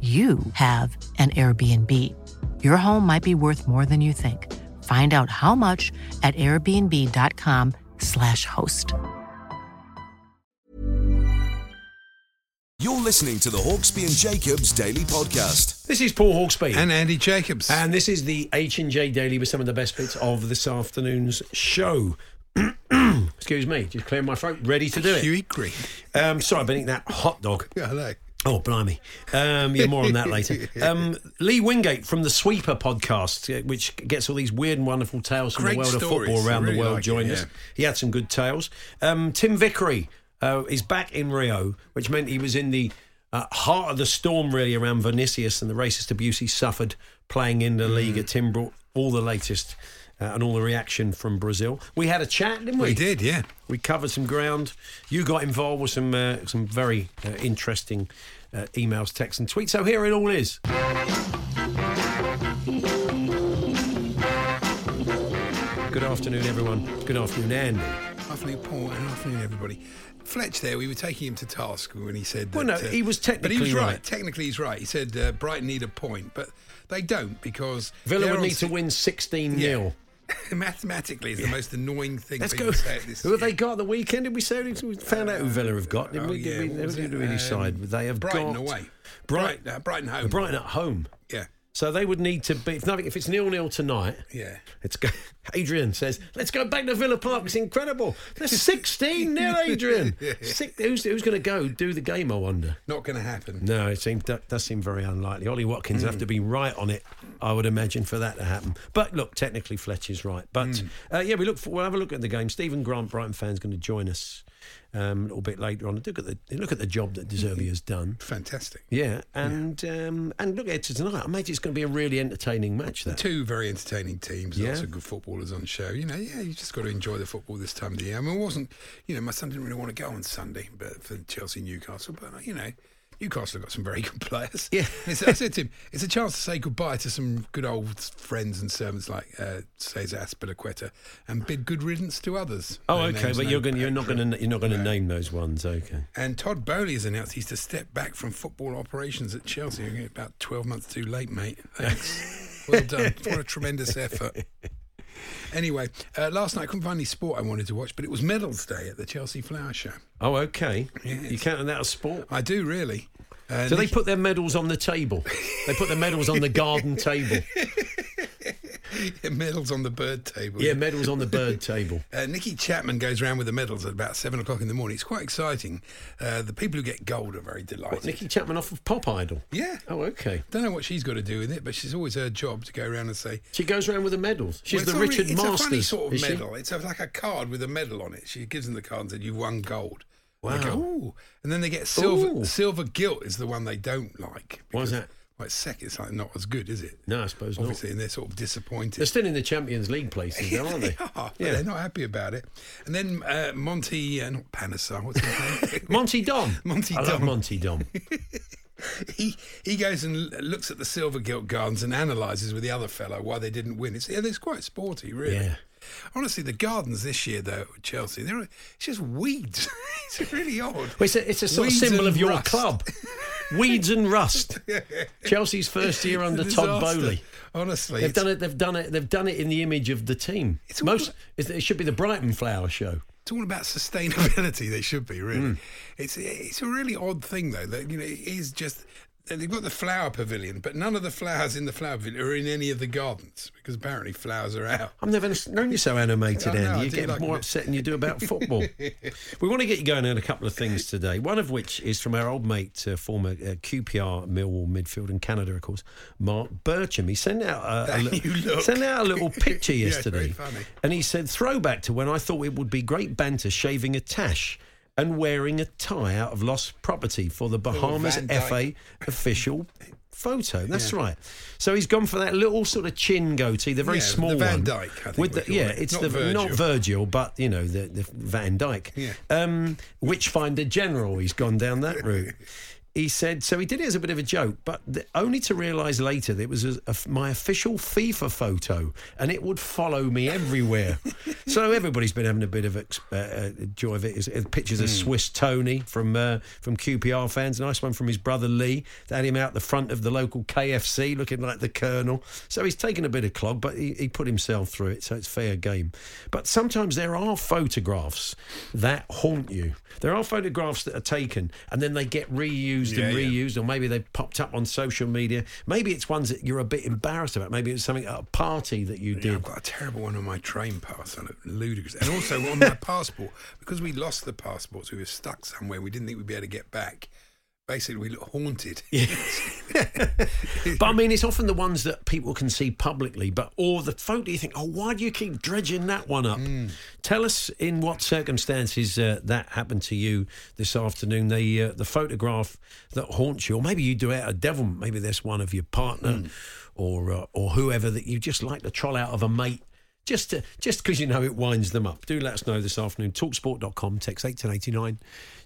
you have an Airbnb. Your home might be worth more than you think. Find out how much at airbnb.com/slash host. You're listening to the Hawksbee and Jacobs Daily Podcast. This is Paul Hawksbee. And Andy Jacobs. And this is the H&J Daily with some of the best bits of this afternoon's show. Excuse me, just clearing my throat, ready to do it. Huey Green. Um, sorry, I've been eating that hot dog. Yeah, I know. Oh, blimey. Um, yeah, more on that later. Um, Lee Wingate from the Sweeper podcast, uh, which gets all these weird and wonderful tales from Great the world of football around really the world, like it, joined yeah. us. He had some good tales. Um, Tim Vickery uh, is back in Rio, which meant he was in the uh, heart of the storm, really, around Vinicius and the racist abuse he suffered playing in the Mm. league. At Tim brought all the latest. Uh, and all the reaction from Brazil. We had a chat, didn't we? We did, yeah. We covered some ground. You got involved with some uh, some very uh, interesting uh, emails, texts, and tweets. So here it all is. Good afternoon, everyone. Good afternoon, Andy. Afternoon, Paul, and afternoon, everybody. Fletch there, we were taking him to task when he said that. Well, no, uh, he was But he technically was right. right. Technically, he's right. He said uh, Brighton need a point, but they don't because. Villa would need to win 16 0. Mathematically, it's the most annoying thing Let's go. say at this. Who have they got the weekend? Did we say? We found out who Villa have got, didn't Oh, we? Did yeah, we? what was did we decide? Um, they have Brighton got away. Bright- Bright, uh, Brighton home. Brighton at home. Yeah, So they would need to be. If nothing, if it's nil nil tonight, yeah. Let's go. Adrian says, "Let's go back to Villa Park. It's incredible. That's sixteen nil, Adrian. Six, who's who's going to go do the game? I wonder. Not going to happen. No, it seems that does seem very unlikely. Ollie Watkins have to be right on it, I would imagine, for that to happen. But look, technically Fletcher's right. But uh, yeah, we look. For, we'll have a look at the game. Stephen Grant, Brighton fans, going to join us um, a little bit later on. Look at the look at the job that De Zerbi has done. Fantastic. Yeah, and Um, and look at tonight. I imagine it's going to be a really entertaining match. That Two very entertaining teams, lots of good footballers on show. You know, yeah, you just got to enjoy the football this time of the year. I mean, it wasn't, you know, my son didn't really want to go on Sunday, but for Chelsea Newcastle, but you know. Newcastle have got some very good players. Yeah. It's, I said to him, it's a chance to say goodbye to some good old friends and servants like uh, Cesar Azpilicueta and bid good riddance to others. Oh, Their okay, but you're going you're not going to you're not going to No. name those ones, okay? And Todd Boehly has announced he's to step back from football operations at Chelsea. About 12 months too late, mate. Thanks. well done. What a tremendous effort. Anyway, uh, last night I couldn't find any sport I wanted to watch, but it was Medals Day at the Chelsea Flower Show. Oh, okay. Yes. You counting that as sport? I do really. Uh, Do they put their medals on the table? they put their medals on the garden table. medals on the bird table? Yeah, medals on the bird table. Uh, Nicky Chapman goes around with the medals at about seven o'clock in the morning. It's quite exciting. Uh, the people who get gold are very delighted. What, Nicky Chapman off of Pop Idol? Yeah. Oh, okay. Don't know what she's got to do with it, but she's always her job to go around and say, She goes around with the medals. She's Well, the it's not really- Richard it's Masters. a funny sort of is she? medal. It's a, like a card with a medal on it. She gives them the card and said, "You've won gold." Wow. They go. And then they get silver. Ooh. Silver gilt is the one they don't like. Why is that? It's second. It's like not as good, is it? No, I suppose Obviously, not. and they're sort of disappointed. They're still in the Champions League places, though, aren't they? They are, Yeah. they're not happy about it. And then uh, Monty, uh, not Panesar, what's his name? Monty Don. Monty I love Don. Monty Don. he he goes and looks at the silver gilt gardens and analyses with the other fellow why they didn't win. It's, yeah, it's quite sporty, really. Yeah. Honestly, the gardens this year, though, Chelsea, they're it's just weeds. it's really odd. Well, it's a, it's a sort of symbol of your rust. club. Weeds and rust. Chelsea's first year under Todd. Boehly. Honestly, They've done it. They've done it. They've done it in the image of the team. It's Most. about- It should be the Brighton Flower Show. It's all about sustainability. They should be really. Hmm. It's it's a really odd thing though. That you know, it is just they've got the flower pavilion, but none of the flowers in the flower pavilion are in any of the gardens because apparently flowers are out. I've never known you so animated, I know, I Andy. You get like more it. upset than you do about football. we want to get you going on a couple of things today. One of which is from our old mate, uh, former uh, QPR Millwall midfield in Canada, of course, Mark Bircham. He sent out a, a, li- sent out a little picture Yeah, yesterday, funny. and he said, "Throwback to when I thought it would be great banter shaving a tash." And wearing a tie out of lost property for the Bahamas FA official photo. That's right. So he's gone for that little sort of chin goatee, the very Yeah, small the Van. Dyke, I think with the, yeah, it. it's Not the Virgil. not Virgil, but you know the, the Van Dyke. Yeah. Um, Witchfinder General. He's gone down that route. He said so. He did it as a bit of a joke, but the, only to realise later that it was a, a- my official FIFA photo, and it would follow me everywhere. so everybody's been having a bit of ex- uh, uh, joy of it. Is uh, pictures Hmm. of Swiss Tony from uh, from QPR fans. Nice one from his brother Lee. They had him out the front of the local KFC, looking like the Colonel. So he's taken a bit of clog, but he, he put himself through it. So it's fair game. But sometimes there are photographs that haunt you. There are photographs that are taken and then they get reused and Yeah, yeah. reused, or maybe they've popped up on social media. Maybe it's ones that you're a bit embarrassed about. Maybe it's something at a party that you Yeah, did. I've got a terrible one on my train pass. Look ludicrous. And also on my passport, because we lost the passports, we were stuck somewhere. We didn't think we'd be able to get back. Basically, we look haunted. But I mean, it's often the ones that people can see publicly, but or the photo you think, oh, why do you keep dredging that one up? Tell us in what circumstances uh, that happened to you this afternoon. The uh, the photograph that haunts you, or maybe you do it out of devil. Maybe there's one of your partner or uh, or whoever that you just like to troll out of a mate. Just to, just because you know it winds them up. Do let us know this afternoon. Talksport.com, text 1889,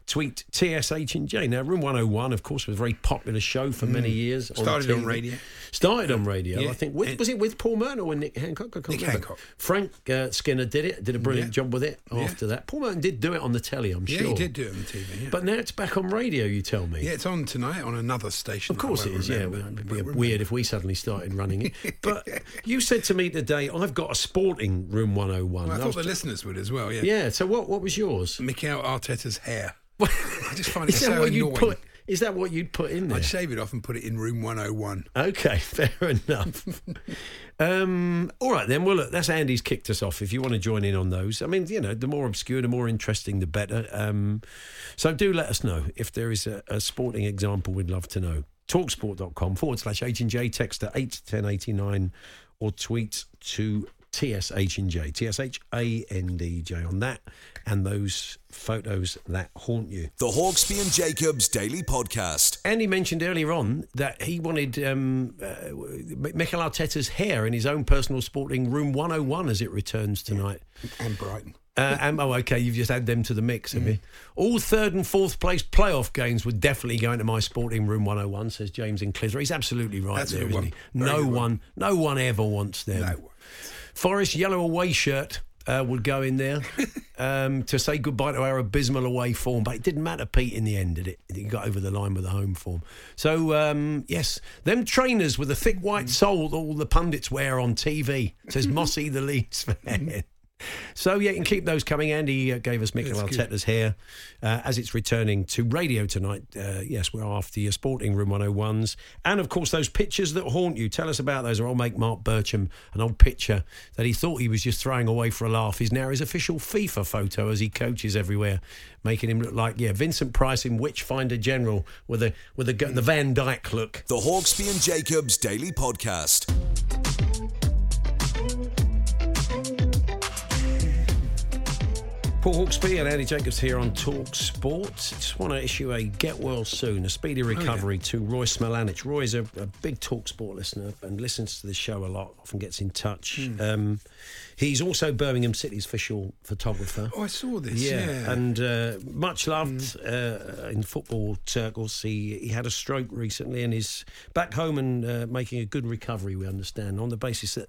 tweet TSH and J. Now, Room 101, of course, was a very popular show for many years. Started on TV. radio. Started on radio, Yeah. I think. With, was it with Paul Merton or with Nick Hancock? I can't Nick remember. Hancock. Frank uh, Skinner did it, did a brilliant Yeah. job with it after that. Paul Merton did do it on the telly, I'm Yeah, sure. he did do it on the TV. Yeah. But now it's back on radio, you tell me. yeah, it's on tonight on another station. Of course it is, it yeah. It'd be remember. weird if we suddenly started running it. But you said to me today, I've got a sporting room 101. Well, I And I thought the t- listeners would as well. Yeah. yeah, so what, what was yours? Mikel Arteta's hair. I just find it Is that so what annoying. you'd put? Is that what you'd put in there? I'd shave it off and put it in room 101. Okay, fair enough. um, all right then. Well, look, that's Andy's kicked us off. If you want to join in on those, I mean, you know, the more obscure, the more interesting, the better. Um, so do let us know if there is a, a sporting example. We'd love to know. Talksport.com forward slash H and J. Text to eight ten eighty nine, or tweet to TSH and J. T S H A N D J on that, and those photos that haunt you. The Hawksbee and Jacobs Daily Podcast. Andy mentioned earlier on that he wanted um, uh, M- Mikel Arteta's hair in his own personal sporting room 101 as it returns tonight. And Brighton. Uh, and, oh, okay, you've just added them to the mix, have you? All third and fourth place playoff games would definitely go into my sporting room 101, says James in Clitheroe. He's absolutely right That's a there, good isn't one. he? Very No one. one, no one ever wants them. No. Forest yellow away shirt uh, would go in there um, to say goodbye to our abysmal away form, but it didn't matter, Pete. In the end, did it? He got over the line with the home form. So um, yes, them trainers with the thick white sole that all the pundits wear on TV says Mossy the Leeds fan. So yeah, you can keep those coming. Andy uh, gave us Mikel That's good. Arteta's hair uh, as it's returning to radio tonight. Uh, yes, we're after your Sporting Room 101s. And of course, those pictures that haunt you. Tell us about those. Or I'll make Mark Bircham an old picture that he thought he was just throwing away for a laugh is now his official FIFA photo as he coaches everywhere, making him look like, yeah, Vincent Price in Witchfinder General with a, with a, the Van Dyke look. The Hawksbee and Jacobs Daily Podcast. Paul Hawksbee and Andy Jacobs here on Talk Sport. Just want to issue a get well soon, a speedy recovery to Roy Smiljanic. Roy is a, a big Talk Sport listener and listens to the show a lot, often gets in touch. Um, he's also Birmingham City's official photographer. Oh, I saw this. Yeah, Yeah. and uh, much loved uh, in football circles. He he had a stroke recently and is back home and uh, making a good recovery. We understand on the basis that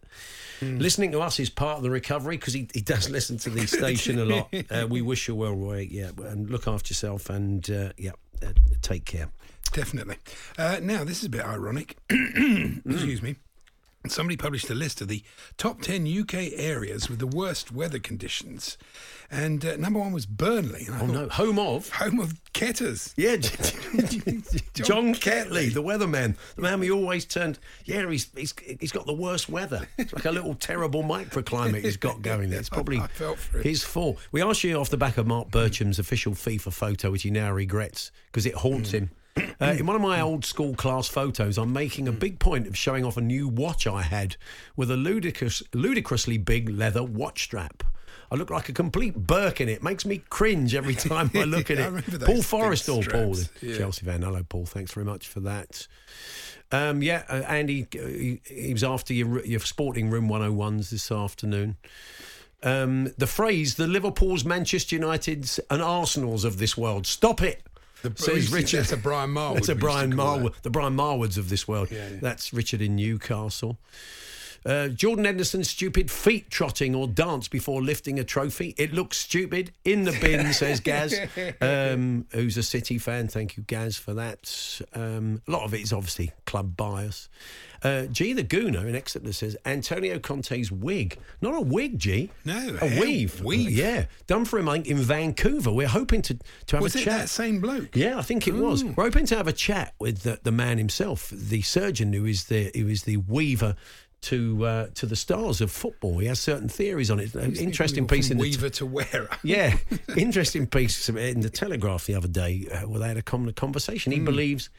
listening to us is part of the recovery because he, he does listen to the station a lot. Uh, we wish you well, Roy. Yeah, and look after yourself and uh, yeah, uh, take care. Definitely. Uh, now, this is a bit ironic. Mm. Excuse me. Somebody published a list of the top 10 UK areas with the worst weather conditions. And uh, number one was Burnley. Oh thought, no, home of. Home of Ketters. Yeah, John Ketley, the weatherman, the man we always turned. Yeah, he's he's he's got the worst weather. It's like a little terrible microclimate he's got going there. It's probably I felt for his fault. We asked you off the back of Mark Bircham's official FIFA photo, which he now regrets because it haunts him. Uh, in one of my old school class photos, I'm making a big point of showing off a new watch I had with a ludicrous, ludicrously big leather watch strap. I look like a complete Burke in it. Makes me cringe every time I look at I it. Paul big Forrest or Paul, yeah. Chelsea fan. Hello, Paul. Thanks very much for that. Um, yeah, uh, Andy, uh, he, he was after your, your Sporting Room 101s this afternoon. Um, the phrase, the Liverpools, Manchester Uniteds, and Arsenals of this world. Stop it. The- says Richard. That's a Brian Marwood. That's a we used to Brian. Marwood, the Brian Marwoods of this world. Yeah, yeah. That's Richard in Newcastle. Uh, Jordan Henderson's stupid feet trotting or dance before lifting a trophy. It looks stupid. In the bin, says Gaz, um, who's a City fan. Thank you, Gaz, for that. Um, a lot of it is obviously club bias. Uh, G the Gooner in Exeter says Antonio Conte's wig. Not a wig, G. No, a weave. weave. Yeah, done for him I think, in Vancouver. We're hoping to, to have Was a it chat. that same bloke? Yeah, I think it was. We're hoping to have a chat with the, the man himself, the surgeon who is the who is the weaver to uh, to the stars of football. He has certain theories on it. An interesting piece in the Weaver to wearer. yeah, interesting piece in the Telegraph the other day uh, where they had a common conversation. He believes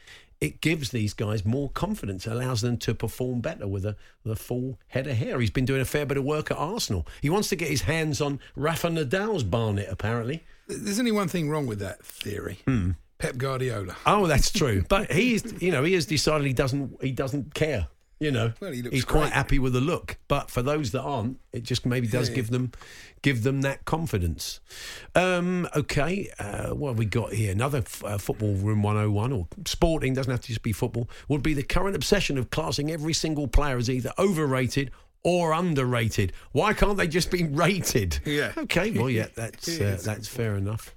it gives these guys more confidence, allows them to perform better with a, with a full head of hair. He's been doing a fair bit of work at Arsenal. He wants to get his hands on Rafa Nadal's barnet, apparently. There's only one thing wrong with that theory. Hmm. Pep Guardiola. Oh, that's true. But he's, you know, he has decided he doesn't, he doesn't care. You know, Well, he looks he's quite happy with the look. But for those that aren't, it just maybe does Yeah. give them, give them that confidence. Um, okay, uh, what have we got here? Another f- uh, football room 101 or sporting doesn't have to just be football. Would be the current obsession of classing every single player as either overrated or underrated. Why can't they just be rated? Yeah. Okay. Well, yeah, that's uh, that's fair enough.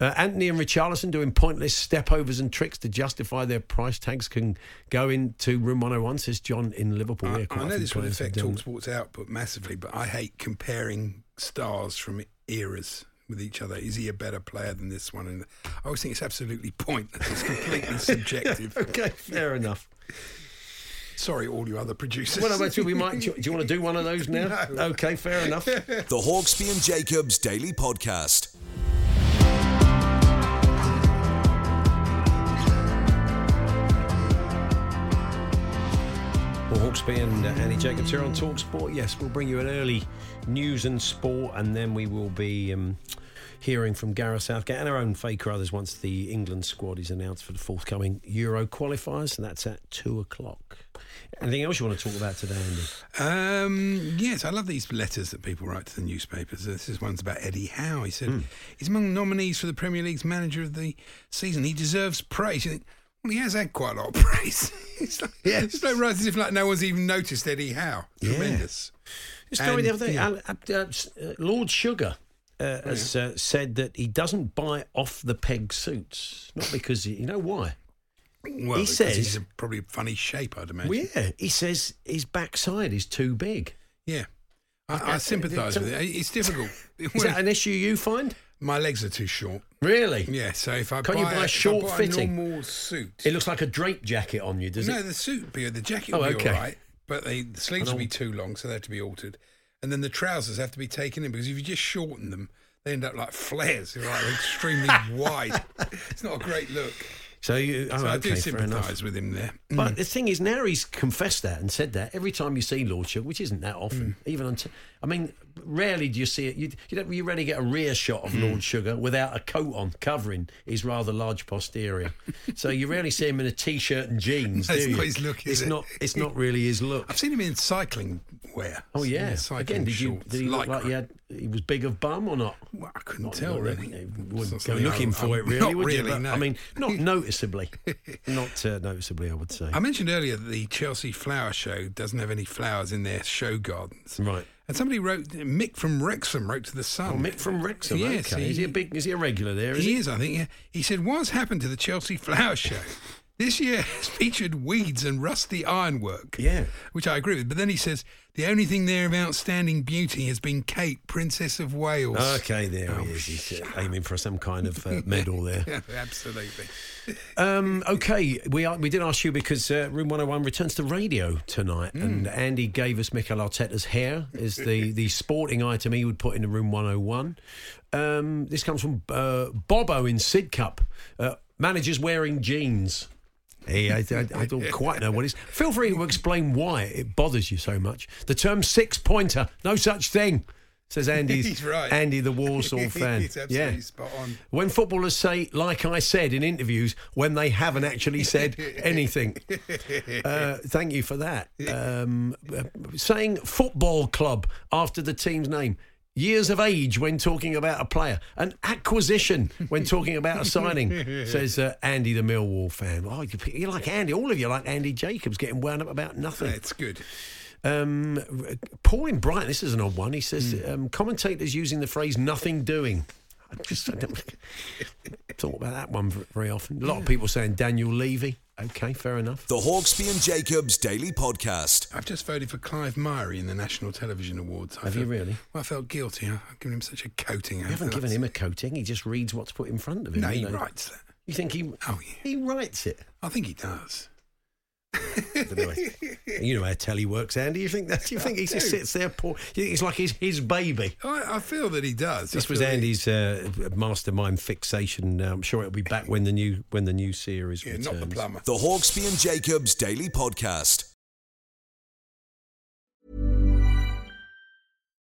Uh, Antony and Richarlison doing pointless stepovers and tricks to justify their price tags can go into room 101, says John in Liverpool. I, I know this will affect done Talksport's output massively, but I hate comparing stars from eras with each other. Is he a better player than this one? And I always think it's absolutely pointless. It's completely subjective. Okay, fair enough. Sorry, all you other producers. Well, about you, we might. Do you, do you want to do one of those now? No. Okay, fair enough. The Hawksbee and Jacobs Daily Podcast. Hawksbee and uh, Andy Jacobs here on Talk Sport. Yes, we'll bring you an early news and sport, and then we will be um, hearing from Gareth Southgate and our own Faker others once the England squad is announced for the forthcoming Euro qualifiers, and that's at two o'clock. Anything else you want to talk about today, Andy? Um, yes, I love these letters that people write to the newspapers. This is one's about Eddie Howe. He said Hmm. he's among nominees for the Premier League's Manager of the Season. He deserves praise. You think, well, he has had quite a lot of praise. it's like, Yes. it's like right as if like no one's even noticed Eddie Howe. Yeah. Tremendous. The story And, the other day, yeah. Al- uh, uh, Lord Sugar uh, has uh, said that he doesn't buy off the peg suits, not because he, you know why. Well, He says- he's a probably funny shape, I'd imagine. Well, yeah, he says his backside is too big. Yeah. I, I sympathise with it. It's difficult. Is that an issue you find? My legs are too short. Really? Yeah, so if I Can't buy, you buy a short buy fitting? a normal suit, It looks like a drape jacket on you, does no, it? No, the suit be the jacket Oh, would be okay. all right, but they, the sleeves I would be too long, so they have to be altered, and then the trousers have to be taken in because if you just shorten them, they end up like flares, They're like extremely wide. It's not a great look. So you, oh, So I okay, do fair enough. sympathise with him there. Mm. But the thing is, now he's confessed that and said that every time you see Lord Sugar, which isn't that often, Mm. even until, I mean, rarely do you see it. You, you don't. You rarely get a rear shot of. Lord Sugar without a coat on covering his rather large posterior. so you rarely see him in a t-shirt and jeans. That's do you? not his look, it's it? not. It's not really his look. I've seen him in cycling wear. Oh yeah. cycling Again, did you? shorts, Did he look like he had? He was big of bum or not? Well, I couldn't Not- tell not- really. You It's wouldn't go looking for I'm- it, really, not would really, But, no. I mean, not noticeably. not uh, noticeably, I would say. I mentioned earlier that the Chelsea Flower Show doesn't have any flowers in their show gardens. Right. And somebody wrote, Mick from Wrexham wrote to the Sun. Oh, Mick from Wrexham. Yes, okay. he- is he a big? Is he a regular there? Is he he? is, I think. Yeah. He said, "What's happened to the Chelsea Flower Show?" This year has featured weeds and rusty ironwork. Yeah. Which I agree with. But then he says the only thing there of outstanding beauty has been Kate, Princess of Wales. Okay, there Oh, he is. He's uh, aiming for some kind of uh, medal there. Absolutely. Um, okay, we are, we did ask you because uh, Room 101 returns to radio tonight, and Andy gave us Mikel Arteta's hair as the, the sporting item he would put in the Room 101. Um, this comes from uh, Bobo in Sidcup. Uh, managers wearing jeans. Hey, I, I, I don't quite know what it is. Feel free to explain why it bothers you so much. The term six pointer, no such thing, says Andy's He's right. Andy the Warsaw fan. He's absolutely spot on. When footballers say, like I said in interviews, when they haven't actually said anything. Uh, thank you for that. Um, uh, saying football club after the team's name. Years of age when talking about a player. An acquisition when talking about a signing, says uh, Andy, the Millwall fan. Oh, you, like Andy. All of you like Andy Jacobs getting wound up about nothing. That's good. Um, Paul in Brighton, this is an odd one. He says um, commentators using the phrase "nothing doing." I just I don't talk about that one very often. A lot of people saying Daniel Levy. Okay, fair enough. The Hawksbee and Jacobs Daily Podcast. I've just voted for Clive Myrie in the National Television Awards. I Have you really? Well, I felt guilty. I've given him such a coating. You haven't given him a coating. He just reads what's put in front of him. No, he know. writes that. You think he? Oh, yeah. He writes it. I think he does. I you know how telly works, Andy. You think that? You think he just sits there? Poor. You think it's like his his baby. I, I feel that he does. This I was feel he- Andy's uh, mastermind fixation. Uh, I'm sure it'll be back when the new when the new series Yeah, returns. not the plumber. The Hawksbee and Jacobs Daily Podcast.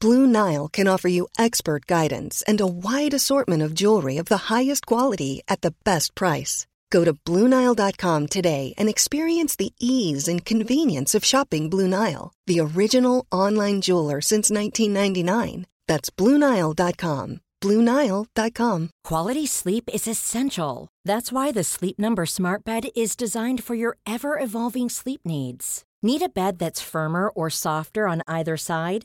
Blue Nile can offer you expert guidance and a wide assortment of jewelry of the highest quality at the best price. Go to BlueNile.com today and experience the ease and convenience of shopping Blue Nile, the original online jeweler since 1999. That's BlueNile.com. BlueNile.com. Quality sleep is essential. That's why the Sleep Number Smart Bed is designed for your ever evolving sleep needs. Need a bed that's firmer or softer on either side?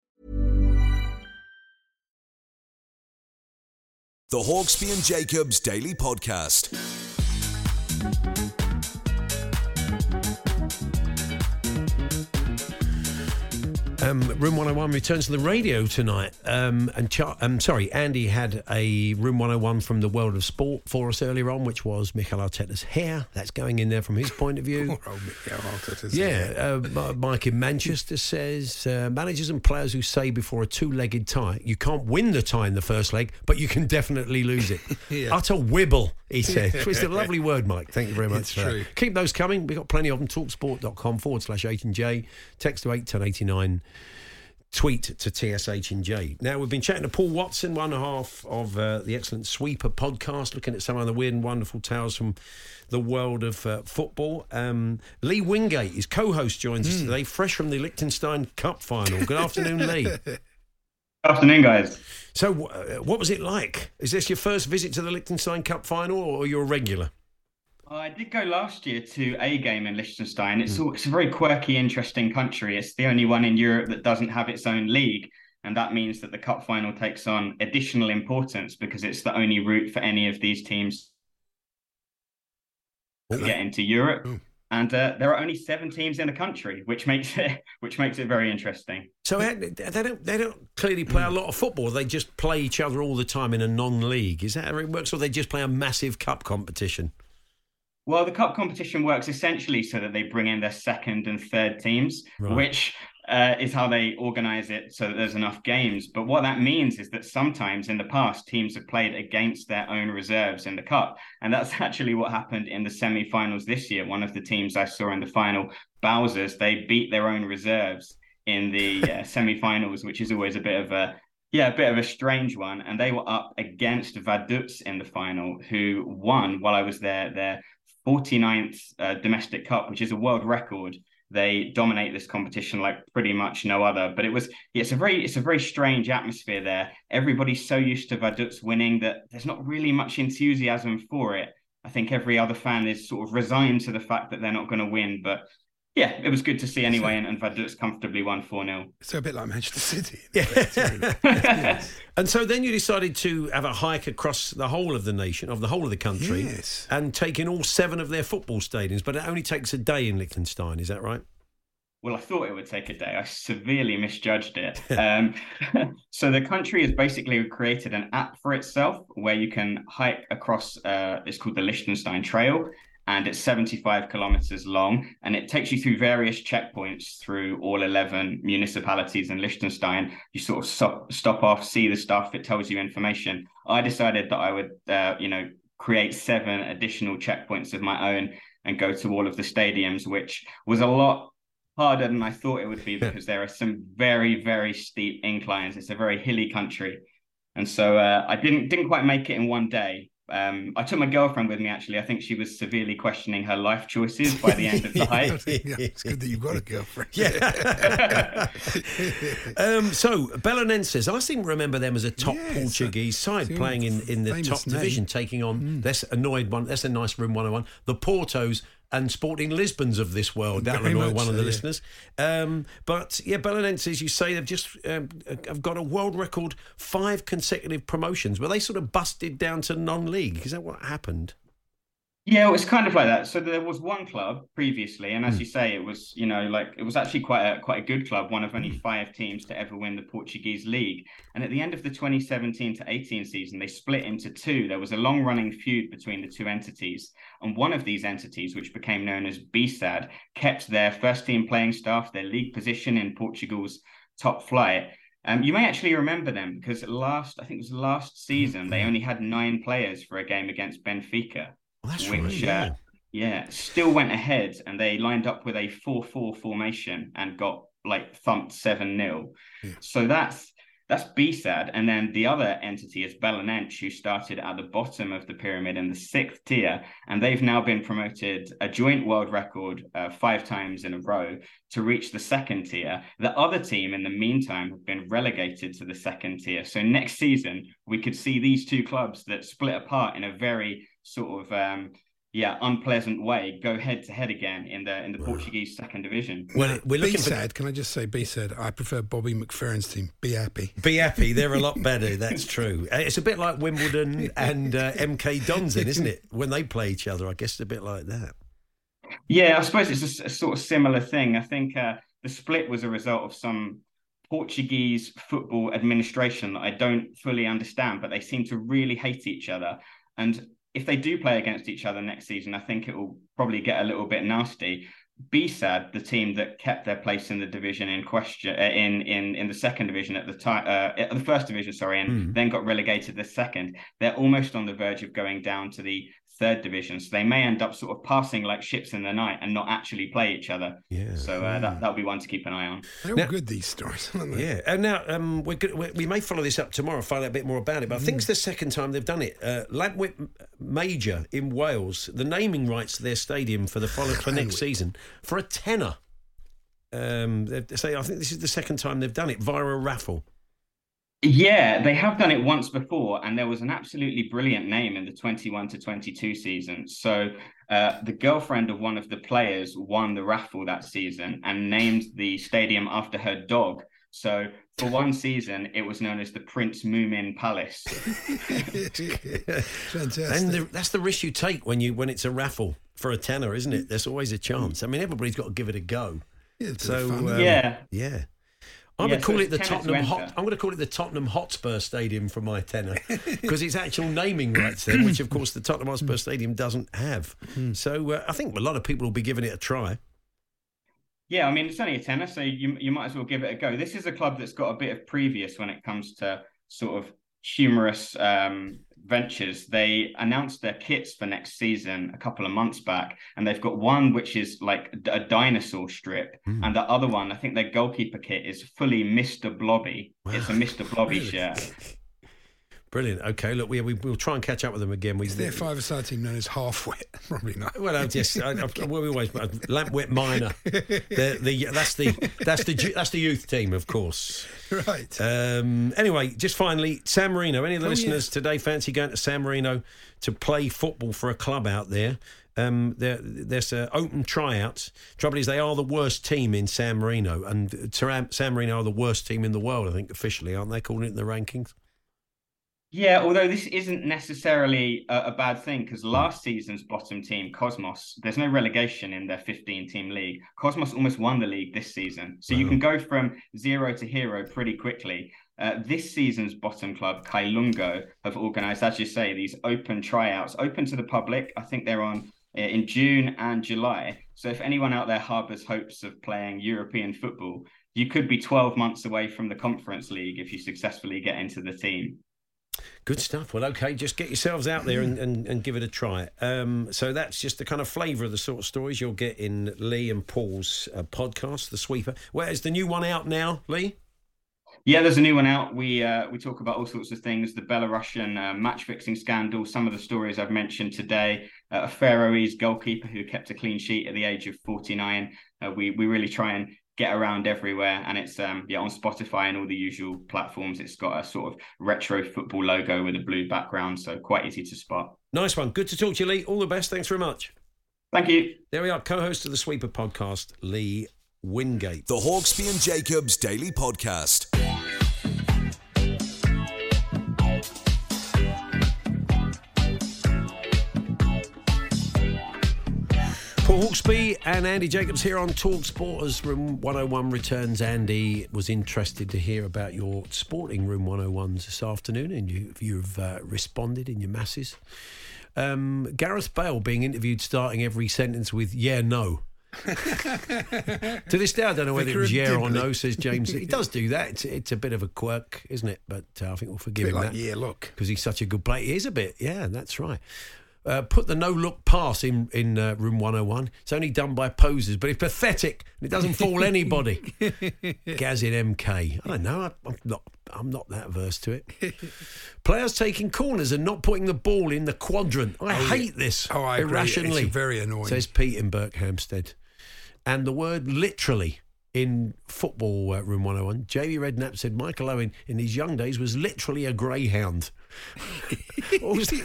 The Hawksbee and Jacobs Daily Podcast. Um, Room 101 returns to the radio tonight. Um, and Char- um, sorry, Andy had a Room 101 from the world of sport for us earlier on, which was Mikel Arteta's hair. That's going in there from his point of view. Poor old Mikel Arteta's Yeah, uh, Mike in Manchester says uh, managers and players who say before a two-legged tie, you can't win the tie in the first leg, but you can definitely lose it. Yeah. Utter wibble, he said. it's a lovely word, Mike. Thank you very much. For that. Keep those coming. We've got plenty of them. Talksport.com forward slash H and J. Text to eight ten eighty nine. Tweet to TSH and J. Now we've been chatting to Paul Watson, one half of uh, the excellent Sweeper podcast, looking at some of the weird and wonderful tales from the world of uh, football. Um, Lee Wingate, his co-host, joins us today, fresh from the Liechtenstein Cup final. Good afternoon, Lee. Afternoon, guys. So, uh, what was it like? Is this your first visit to the Liechtenstein Cup final, or you're a regular? I did go last year to a game in Liechtenstein. It's, a- it's a very quirky, interesting country. It's the only one in Europe that doesn't have its own league. And that means that the cup final takes on additional importance because it's the only route for any of these teams to get into Europe. And uh, there are only seven teams in the country, which makes it which makes it very interesting. So they don't they don't clearly play a lot of football. They just play each other all the time in a non-league. Is that how it works, or they just play a massive cup competition? Well, the cup competition works essentially so that they bring in their second and third teams, right. which uh, is how they organize it so that there's enough games. But what that means is that sometimes in the past, teams have played against their own reserves in the cup. And that's actually what happened in the semi finals this year. One of the teams I saw in the final, Balzers, they beat their own reserves in the uh, semi finals, which is always a bit of a yeah, a bit of a strange one. And they were up against Vaduz in the final, who won while I was there, their 49th uh, domestic cup, which is a world record they dominate this competition like pretty much no other. But it was it's a very it's a very strange atmosphere there. Everybody's so used to Vaduz winning that there's not really much enthusiasm for it. I think every other fan is sort of resigned to the fact that they're not going to win. But yeah, it was good to see anyway, and, and Vaduz comfortably won 4 0. So a bit like Manchester City. Yeah. and so then you decided to have a hike across the whole of the nation, of the whole of the country, yes. and take in all seven of their football stadiums, but it only takes a day in Liechtenstein, is that right? Well, I thought it would take a day. I severely misjudged it. um, so the country has basically created an app for itself where you can hike across. Uh, it's called the Liechtenstein Trail, and it's 75 kilometers long and it takes you through various checkpoints through all 11 municipalities in Liechtenstein. You sort of stop, stop off, see the stuff, it tells you information. I decided that I would, uh, you know, create seven additional checkpoints of my own and go to all of the stadiums, which was a lot harder than I thought it would be because there are some very, very steep inclines. It's a very hilly country. And so uh, I didn't didn't quite make it in one day, um, I took my girlfriend with me. Actually, I think she was severely questioning her life choices by the end of the hike. yeah, it's good that you've got a girlfriend. yeah. um, so Belenenses, I seem to remember them as a top yes, Portuguese side playing in, in the top name. division, taking on mm. this annoyed one. That's a nice room 101. The Portos and Sporting Lisbons of this world. Very annoy one of the listeners. Um, but yeah, Belenenses, you say they've just um, have got a world record five consecutive promotions. Were they sort of busted down to non-league? Is that what happened? Yeah, it was kind of like that. So there was one club previously, and as mm. you say, it was you know like it was actually quite a quite a good club, one of only hmm. five teams to ever win the Portuguese league. And at the end of the 2017 to 18 season, they split into two. There was a long running feud between the two entities, and one of these entities, which became known as BSAD, kept their first team playing staff, their league position in Portugal's top flight. Um, you may actually remember them because last, I think it was last season, they hmm. only had nine players for a game against Benfica. Well, that's which, right. Yeah. Uh, yeah, still went ahead and they lined up with a 4 4 formation and got like thumped 7 0. Yeah. So that's that's BSAD. And then the other entity is Belenenses, who started at the bottom of the pyramid in the sixth tier. And they've now been promoted a joint world record uh, five times in a row to reach the second tier. The other team, in the meantime, have been relegated to the second tier. So next season, we could see these two clubs that split apart in a very sort of um, yeah, unpleasant way go head to head again in the in the Portuguese second division. Well, we're looking be sad. For... Can I just say, be sad. I prefer Bobby McFerrin's team. Be happy. Be happy. They're a lot better. That's true. Uh, it's a bit like Wimbledon and uh, MK Dons, isn't it? When they play each other, I guess it's a bit like that. Yeah, I suppose it's a, a sort of similar thing. I think uh, the split was a result of some Portuguese football administration that I don't fully understand, but they seem to really hate each other. And if they do play against each other next season, I think it will probably get a little bit nasty. BSAD, the team that kept their place in the division in question uh, in in in the second division at the time, uh, the first division, sorry, and mm. then got relegated the second. They're almost on the verge of going down to the third division. So they may end up sort of passing like ships in the night and not actually play each other. Yeah. So uh, that that'll be one to keep an eye on. They're now, good these stories, aren't they? Yeah. And now um, we're good, we may follow this up tomorrow, find out a bit more about it. But mm. I think it's the second time they've done it. Uh, Llantwit Major in Wales, the naming rights to their stadium for the follow, for next season for a tenner. Um, they say I think this is the second time they've done it via a raffle. Yeah, they have done it once before, and there was an absolutely brilliant name in the 21 to 22 season. So, uh, the girlfriend of one of the players won the raffle that season and named the stadium after her dog. So, for one season, it was known as the Prince Moomin Palace. Fantastic. And the, that's the risk you take when you when it's a raffle for a tenner, isn't it? There's always a chance. I mean, everybody's got to give it a go. Yeah, So bit of fun. um, Yeah. yeah. I'm Yeah, going to so call it the tenner to Tottenham Hot. I'm going to call it the Tottenham Hotspur Stadium for my tenor because it's actual naming rights there, which of course the Tottenham Hotspur Stadium doesn't have. So uh, I think a lot of people will be giving it a try. Yeah, I mean it's only a tenor, so you you might as well give it a go. This is a club that's got a bit of previous when it comes to sort of humorous um, ventures. They announced their kits for next season a couple of months back, and they've got one which is like a dinosaur strip, hmm. and the other one, I think their goalkeeper kit is fully Mr. Blobby. It's a Mr. Blobby Really? shirt. Brilliant. Okay, look, we, we we'll try and catch up with them again. We, Is their five-a-side team known as Half Wet? Probably not. Well, I just I, I, well, we always Llantwit Minor. The, the that's the that's the that's the youth team, of course. Right. Um, anyway, just finally, San Marino. Any of the Oh, listeners yes. today fancy going to San Marino to play football for a club out there? Um, there's uh, open tryout. Trouble is, they are the worst team in San Marino, and San San Marino are the worst team in the world. I think officially, aren't they calling it in the rankings? Yeah, although this isn't necessarily a, a bad thing because last season's bottom team, Cosmos, there's no relegation in their 15 team league. Cosmos almost won the league this season. So you can go from zero to hero pretty quickly. Uh, this season's bottom club, Cailungo, have organised, as you say, these open tryouts, open to the public. I think they're on uh, in June and July. So if anyone out there harbours hopes of playing European football, you could be 12 months away from the Conference League if you successfully get into the team. Good stuff. Well, okay, just get yourselves out there and, and, and give it a try. Um, so that's just the kind of flavour of the sort of stories you'll get in Lee and Paul's uh, podcast, The Sweeper. Where's the new one out now, Lee? Yeah, there's a new one out. We uh, we talk about all sorts of things: the Belarusian uh, match fixing scandal, some of the stories I've mentioned today, uh, a Faroese goalkeeper who kept a clean sheet at the age of 49. Uh, we we really try and get around everywhere, and it's um yeah on Spotify and all the usual platforms. It's got a sort of retro football logo with a blue background, so quite easy to spot. Nice one. Good to talk to you, Lee. All the best. Thanks very much. Thank you. There we are, co host of the Sweeper podcast, Lee Wingate. The Hawksbee and Jacobs Daily Podcast. Hawksbee and Andy Jacobs here on Talk Sport as Room 101 returns. Andy was interested to hear about your sporting Room 101s this afternoon, and you, you've uh, responded in your masses. Um, Gareth Bale being interviewed starting every sentence with "Yeah, no." to this day, I don't know whether it was yeah or no. Says James. He does do that. It's, it's a bit of a quirk, isn't it? But uh, I think we'll forgive him like, that. yeah, look. because he's such a good player. He is a bit, yeah, that's right. Uh, put the no look pass in in uh, room 101. It's only done by posers, but it's pathetic and it doesn't fool anybody. Gazin MK. I don't know. I, I'm not. I'm not that averse to it. Players taking corners and not putting the ball in the quadrant. I Oh, hate this Oh, I agree. It's irrationally. very annoying. Says Pete in Berkhamsted. And the word literally in football uh, room 101, Jamie Redknapp said Michael Owen in his young days was literally a greyhound. also,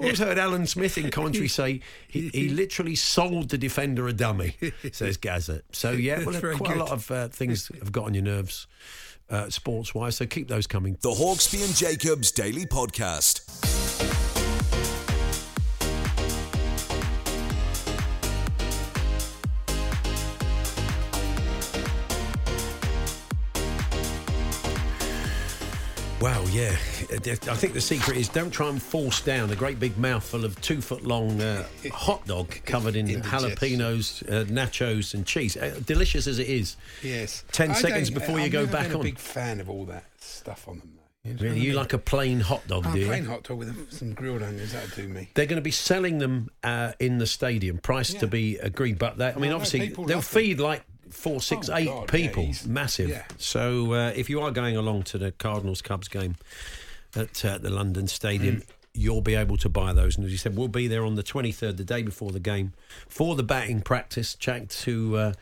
also had Alan Smith in commentary say he, he literally sold the defender a dummy, says Gazza. So, yeah, well, That's very quite a lot of uh, things have got on your nerves uh, sports wise, so keep those coming. The Hawksbee and Jacobs Daily Podcast. Wow, yeah. I think the secret is don't try and force down a great big mouthful of two foot long uh, hot dog covered in Indigestion. jalapenos, uh, nachos, and cheese. Uh, delicious as it is. Yes. 10 I seconds before you I've go never back on. a big fan of all that stuff on them. You Really, you like a plain hot dog, Oh, do you? plain hot dog with some grilled onions. That'll do me. They're going to be selling them uh, in the stadium, priced to be agreed. But I mean, no, obviously, people they'll love them. feed like four, six, Oh, eight God, people. he's- Massive. yeah. So uh, if you are going along to the Cardinals Cubs game at uh, the London Stadium, Mm. you'll be able to buy those. And as you said, we'll be there on the 23rd, the day before the game, for the batting practice, chat to uh,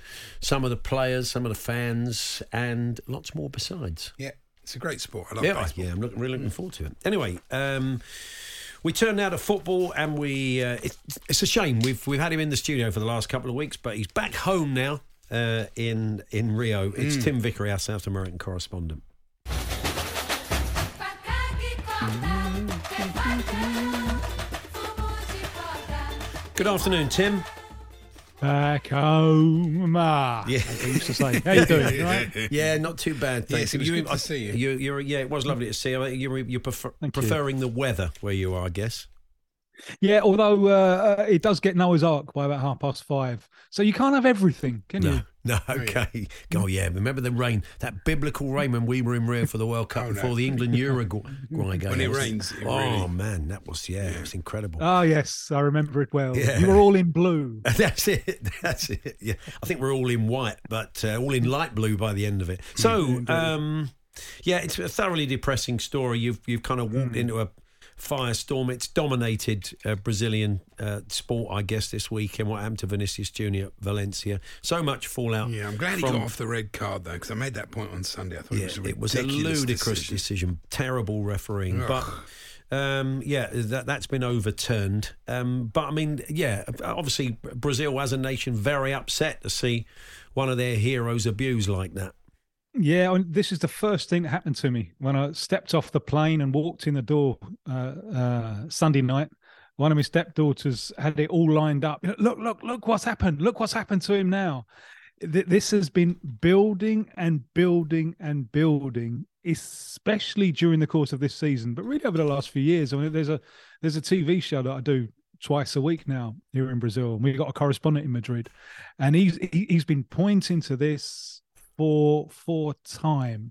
some of the players, some of the fans, and lots more besides. Yeah, it's a great sport. I love Yeah, baseball. yeah, I'm looking, really looking forward to it. Anyway, um, we turn now to football, and we uh, it's, it's a shame we've we've had him in the studio for the last couple of weeks, but he's back home now uh, in in Rio. It's mm. Tim Vickery, our South American correspondent. Good afternoon, Tim. Back home. Yeah, I used to say. How you doing? Right? Yeah, not too bad. Thanks. I it was you, good to see you. you yeah, it was lovely to see you. You're, you're prefer- preferring you. the weather where you are, I guess. Yeah, although uh, uh, it does get Noah's Ark by about half past five. So you can't have everything, can you? No, no, okay. Oh yeah, remember the rain, that biblical rain when we were in Rio for the World Cup Oh, no. before the England Uruguay game. When it rains, it oh really- man, that was yeah, it was incredible. Oh, yes, I remember it well. Yeah. You were all in blue. That's it. That's it. Yeah, I think we're all in white, but uh, all in light blue by the end of it. So, um, yeah, it's a thoroughly depressing story. You've you've kind of walked into a firestorm. It's dominated uh, Brazilian uh, sport, I guess, this weekend. What happened to Vinicius Junior at Valencia? So much fallout. Yeah, I'm glad he got off the red card though, because I made that point on Sunday. I thought Yeah, it was a it was a ludicrous decision. decision. Terrible refereeing, but. Um, yeah, that that's been overturned. Um, but I mean, yeah, obviously Brazil as a nation very upset to see one of their heroes abused like that. Yeah, this is the first thing that happened to me when I stepped off the plane and walked in the door uh, uh, Sunday night. One of my stepdaughters had it all lined up. Look, look, look what's happened. Look what's happened to him now. This has been building and building and building, especially during the course of this season, but really over the last few years. I mean, there's a there's a TV show that I do twice a week now here in Brazil, and we've got a correspondent in Madrid, and he's he's been pointing to this for for time.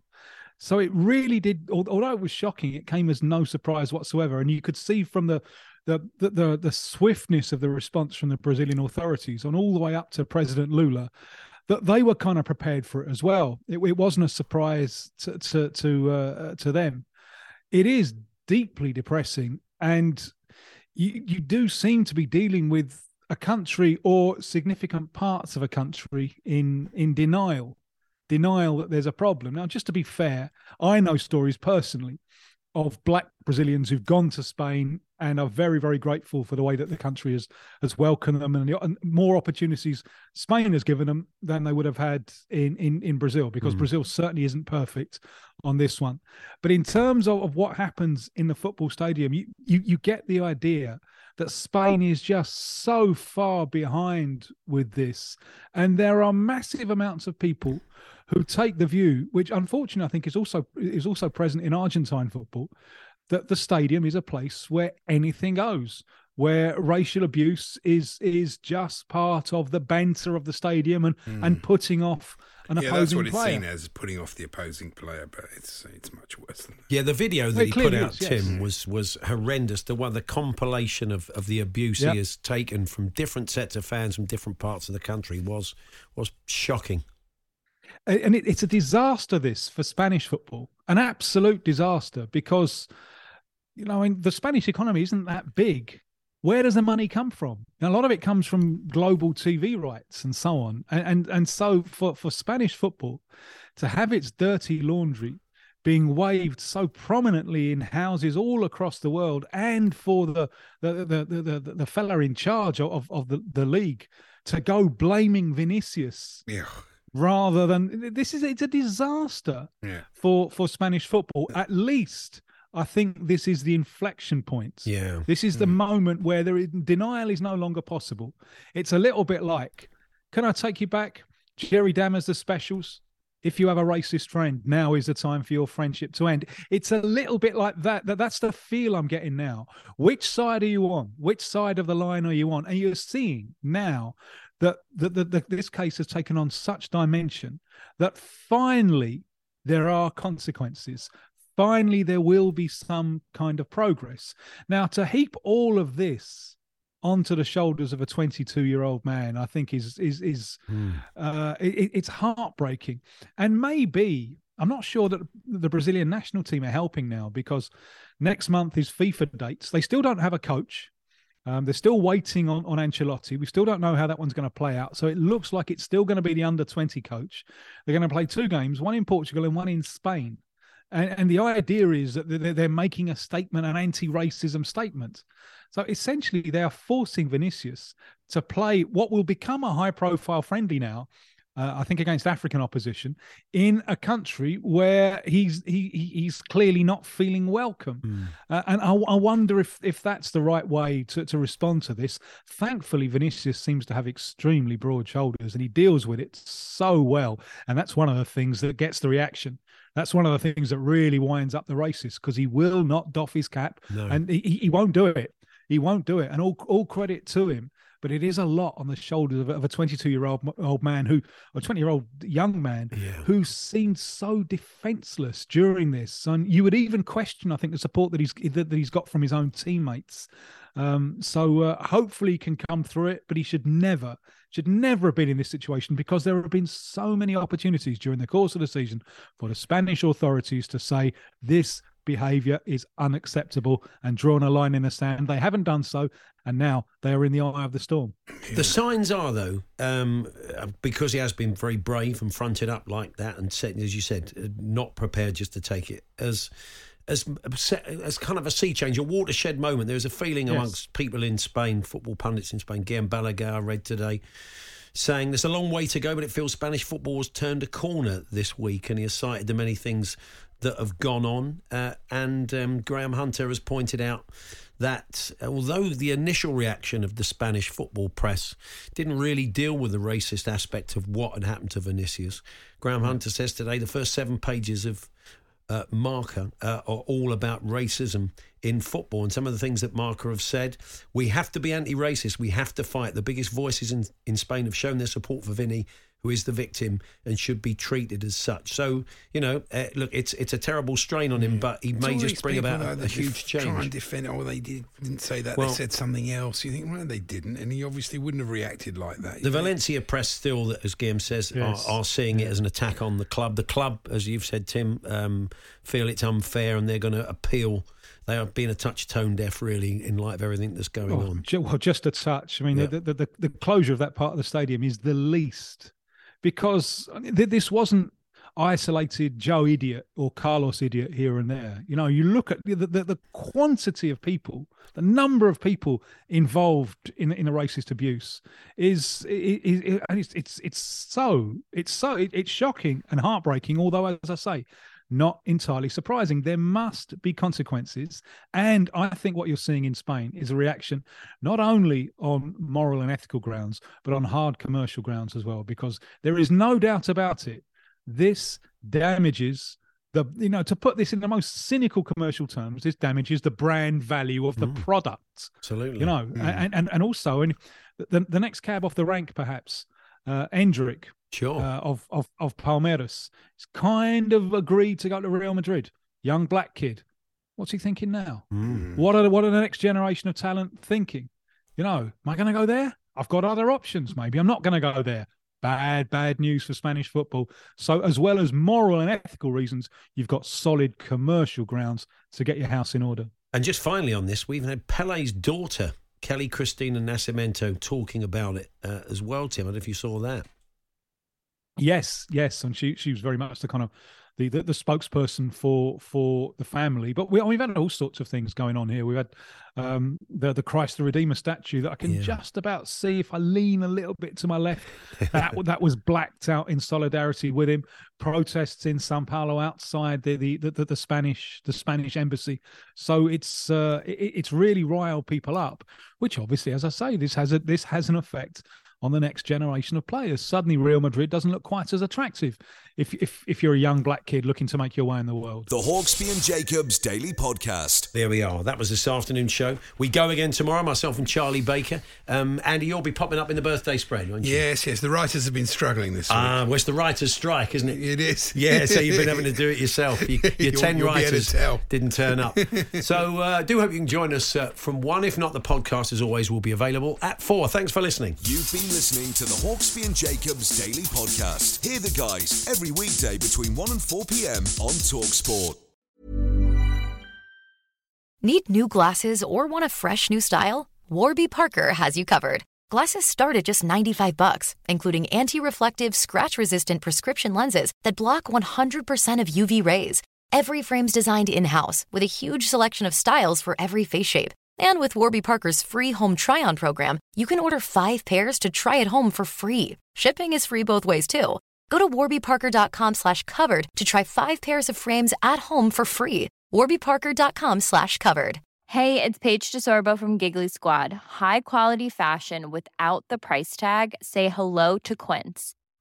So it really did. Although it was shocking, it came as no surprise whatsoever, and you could see from the the the the, swiftness of the response from the Brazilian authorities on all the way up to President Lula that they were kind of prepared for it as well. It, it wasn't a surprise to to to, uh, to them. It is deeply depressing, and you you do seem to be dealing with a country or significant parts of a country in in denial denial that there's a problem. Now just to be fair i know stories personally of black brazilians who've gone to spain and are very very grateful for the way that the country has has welcomed them and, the, and more opportunities spain has given them than they would have had in in, in brazil because hmm. brazil certainly isn't perfect on this one. But in terms of, of what happens in the football stadium you, you you get the idea that Spain is just so far behind with this. And there are massive amounts of people who take the view, which unfortunately I think is also is also present in Argentine football, that the stadium is a place where anything goes, where racial abuse is is just part of the banter of the stadium and hmm. and putting off an Yeah, that's opposing what it's seen as putting off the opposing player, but it's it's much worse than that. Yeah, the video that it he put out, is, yes. Tim, was was horrendous. The one, the compilation of, of the abuse Yep. he has taken from different sets of fans from different parts of the country was was shocking. And it, it's a disaster this for Spanish football, an absolute disaster because you know, I mean, the Spanish economy isn't that big. Where does the money come from? A lot of it comes from global TV rights and so on. And and, and so for, for Spanish football to have its dirty laundry being waved so prominently in houses all across the world, and for the the the the, the, the fella in charge of, of the, the league to go blaming Vinicius Yeah, rather than this is it's a disaster yeah. for for Spanish football. At least I think this is the inflection point. Yeah. This is the hmm. moment where there is denial is no longer possible. It's a little bit like, can I take you back? Jerry Dammers, the specials. If you have a racist friend, now is the time for your friendship to end. It's a little bit like that. That that's the feel I'm getting now. Which side are you on? Which side of the line are you on? And you're seeing now that that that that this case has taken on such dimension that finally there are consequences. Finally, there will be some kind of progress. Now, to heap all of this onto the shoulders of a 22 year old man, I think is is is uh, it, it's heartbreaking. And maybe I'm not sure that the Brazilian national team are helping now because next month is FIFA dates. They still don't have a coach. Um, they're still waiting on, on Ancelotti. We still don't know how that one's going to play out. So it looks like it's still going to be the under 20 coach. They're going to play two games, one in Portugal and one in Spain. And, and the idea is that they're, they're making a statement, an anti racism statement. So essentially, they are forcing Vinicius to play what will become a high profile friendly now uh, I think against African opposition in a country where he's he, he's clearly not feeling welcome, mm. uh, and I, I, wonder if if that's the right way to, to respond to this. Thankfully, Vinicius seems to have extremely broad shoulders, and he deals with it so well, and that's one of the things that gets the reaction. That's one of the things that really winds up the races because he will not doff his cap, no. and he, he won't do it. He won't do it, and all all credit to him but it is a lot on the shoulders of, of a 22 year old old man who, a 20 year old young man yeah. who seemed so defenseless during this. And you would even question, I think, the support that he's that, that he's got from his own teammates. Um, so uh, hopefully he can come through it, but he should never, should never have been in this situation because there have been so many opportunities during the course of the season for the Spanish authorities to say this behaviour is unacceptable and drawn a line in the sand. They haven't done so, and now they are in the eye of the storm. The signs are, though, um, because he has been very brave and fronted up like that, and as you said, uh, not prepared just to take it as. As, as kind of a sea change, a watershed moment. There's a feeling yes. amongst people in Spain, football pundits in Spain. Guillem Balaguer, I read today, saying there's a long way to go, but it feels Spanish football has turned a corner this week, and he has cited the many things that have gone on. Uh, and um, Graham Hunter has pointed out that although the initial reaction of the Spanish football press didn't really deal with the racist aspect of what had happened to Vinicius, Graham Hunter says today the first seven pages of uh, Marca uh, are all about racism in football. And some of the things that Marca have said, we have to be anti racist, we have to fight. The biggest voices in, in Spain have shown their support for Vinny who is the victim and should be treated as such. So you know, uh, look, it's it's a terrible strain on him, but he may just bring about a, a huge change. Try and defend. it. Oh, they did, not say that. Well, they said something else. You think, well, they didn't, and he obviously wouldn't have reacted like that. The Valencia press still, as Guillem says, yes. are, are, seeing it as an attack on the club. The club, as you've said, Tim, um, feel it's unfair, and they're going to appeal they are being a touch tone deaf, really, in light of everything that's going oh, on. Well, just a touch. I mean, the, the, the, the, closure of that part of the stadium is the least because this wasn't isolated Joe idiot or Carlos idiot here and there. You know, you look at the, the, the quantity of people, the number of people involved in in a racist abuse is it, it, it's, it's it's so it's so it, it's shocking and heartbreaking. Although, as I say, not entirely surprising. There must be consequences. And I think what you're seeing in Spain is a reaction not only on moral and ethical grounds, but on hard commercial grounds as well, because there is no doubt about it. This damages the, you know, to put this in the most cynical commercial terms, this damages the brand value of the mm. product. Absolutely. You know, mm. and, and, and also, and the, the next cab off the rank, perhaps, uh, Endrick, sure. Uh, of, of of Palmeiras. He's kind of agreed to go to Real Madrid. Young black kid. What's he thinking now? Mm. What are what are the next generation of talent thinking? You know, am I going to go there? I've got other options. Maybe I'm not going to go there. Bad, bad news for Spanish football. So, as well as moral and ethical reasons, you've got solid commercial grounds to get your house in order. And just finally on this, we've had Pele's daughter, Kelly Cristina Nascimento, talking about it uh, as well, Tim. I don't know if you saw that. Yes, yes, and she she was very much the kind of the, the, the spokesperson for for the family. But we, we've had all sorts of things going on here. We've had um, the the Christ the Redeemer statue that I can yeah. just about see if I lean a little bit to my left. That that was blacked out in solidarity with him. Protests in Sao Paulo outside the the the, the Spanish the Spanish embassy. So it's uh, it, it's really riled people up. Which obviously, as I say, this has a this has an effect on the next generation of players. Suddenly, Real Madrid doesn't look quite as attractive if, if, if you're a young black kid looking to make your way in the world. The Hawksbee and Jacobs Daily Podcast. There we are. That was this afternoon show. We go again tomorrow, myself and Charlie Baker. Um, Andy, you'll be popping up in the birthday spread, won't you? Yes, yes. The writers have been struggling this week. Ah, well, it's the writers' strike, isn't it? It is. Yeah, so you've been having to do it yourself. You, your 10 writers didn't turn up. so uh, do hope you can join us uh, from one. If not, the podcast, as always, will be available at four. Thanks for listening. You've been listening to the Hawksbee and Jacobs Daily Podcast. Hear the guys every weekday between 1 and 4 p.m. on Talksport. Need new glasses or want a fresh new style? Warby Parker has you covered. Glasses start at just 95 bucks, including anti-reflective, scratch-resistant prescription lenses that block 100% of UV rays. Every frame's designed in-house with a huge selection of styles for every face shape. And with Warby Parker's free home try on program, you can order five pairs to try at home for free. Shipping is free both ways, too. Go to warbyparker.com slash covered to try five pairs of frames at home for free. warbyparker.com slash covered. Hey, it's Paige DeSorbo from Giggly Squad. High quality fashion without the price tag. Say hello to Quince.